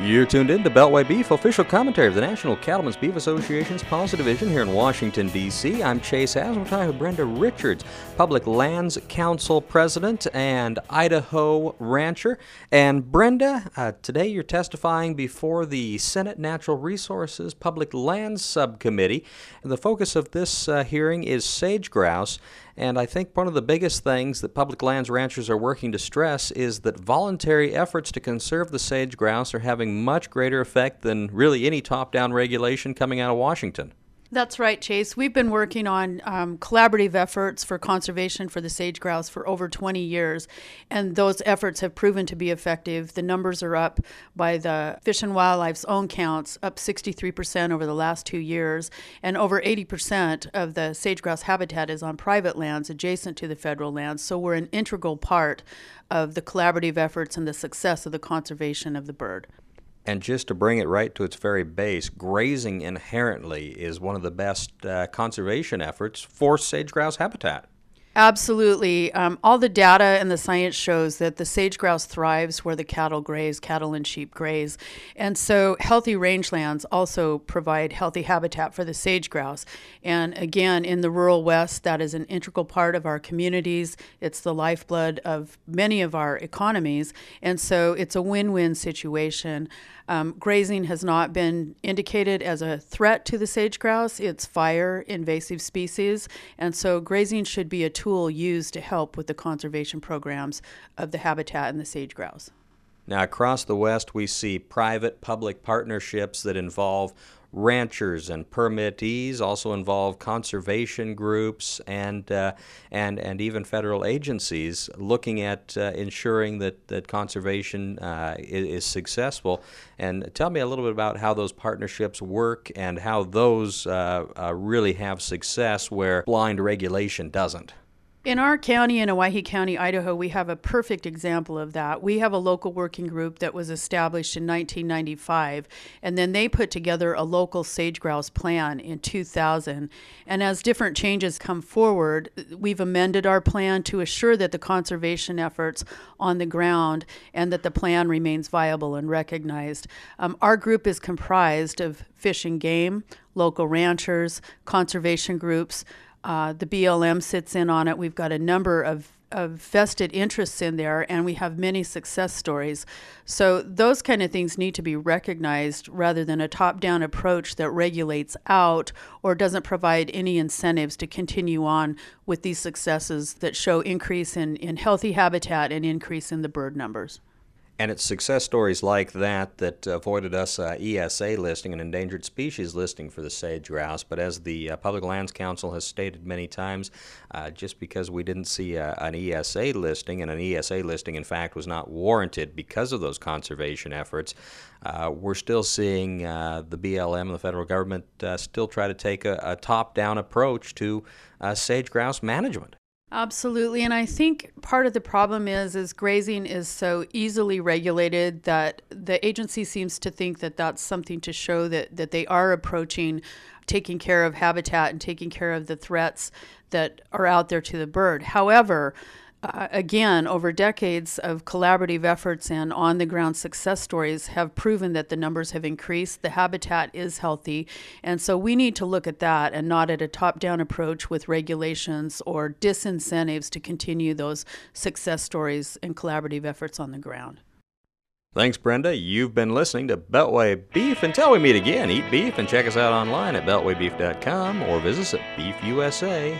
You're tuned in to Beltway Beef, official commentary of the National Cattlemen's Beef Association's Policy Division here in Washington, D.C. I'm Chase talking with Brenda Richards, Public Lands Council President and Idaho rancher. And Brenda, uh, today you're testifying before the Senate Natural Resources Public Lands Subcommittee. And the focus of this uh, hearing is sage grouse. And I think one of the biggest things that public lands ranchers are working to stress is that voluntary efforts to conserve the sage grouse are having much greater effect than really any top down regulation coming out of Washington. That's right, Chase. We've been working on um, collaborative efforts for conservation for the sage grouse for over 20 years, and those efforts have proven to be effective. The numbers are up by the Fish and Wildlife's own counts, up 63% over the last two years, and over 80% of the sage grouse habitat is on private lands adjacent to the federal lands. So we're an integral part of the collaborative efforts and the success of the conservation of the bird. And just to bring it right to its very base, grazing inherently is one of the best uh, conservation efforts for sage grouse habitat. Absolutely. Um, all the data and the science shows that the sage grouse thrives where the cattle graze, cattle and sheep graze. And so healthy rangelands also provide healthy habitat for the sage grouse. And again, in the rural West, that is an integral part of our communities. It's the lifeblood of many of our economies. And so it's a win win situation. Um, grazing has not been indicated as a threat to the sage grouse. It's fire invasive species, and so grazing should be a tool used to help with the conservation programs of the habitat and the sage grouse. Now, across the West, we see private public partnerships that involve ranchers and permittees, also involve conservation groups and, uh, and, and even federal agencies looking at uh, ensuring that, that conservation uh, is, is, successful. And tell me a little bit about how those partnerships work and how those uh, uh, really have success where blind regulation doesn't. In our county, in Owyhee County, Idaho, we have a perfect example of that. We have a local working group that was established in 1995, and then they put together a local sage grouse plan in 2000. And as different changes come forward, we've amended our plan to assure that the conservation efforts on the ground and that the plan remains viable and recognized. Um, our group is comprised of fish and game, local ranchers, conservation groups. Uh, the BLM sits in on it. We've got a number of, of vested interests in there, and we have many success stories. So, those kind of things need to be recognized rather than a top down approach that regulates out or doesn't provide any incentives to continue on with these successes that show increase in, in healthy habitat and increase in the bird numbers. And it's success stories like that that avoided us uh, ESA listing, an endangered species listing for the sage grouse. But as the uh, Public Lands Council has stated many times, uh, just because we didn't see uh, an ESA listing, and an ESA listing, in fact, was not warranted because of those conservation efforts, uh, we're still seeing uh, the BLM and the federal government still try to take a, a top down approach to sage grouse management. Absolutely, and I think part of the problem is is grazing is so easily regulated that the agency seems to think that that's something to show that that they are approaching taking care of habitat and taking care of the threats that are out there to the bird. However, uh, again, over decades of collaborative efforts and on the ground success stories have proven that the numbers have increased, the habitat is healthy. And so we need to look at that and not at a top down approach with regulations or disincentives to continue those success stories and collaborative efforts on the ground. Thanks, Brenda. You've been listening to Beltway Beef. Until we meet again, eat beef and check us out online at beltwaybeef.com or visit us at beefusa.org.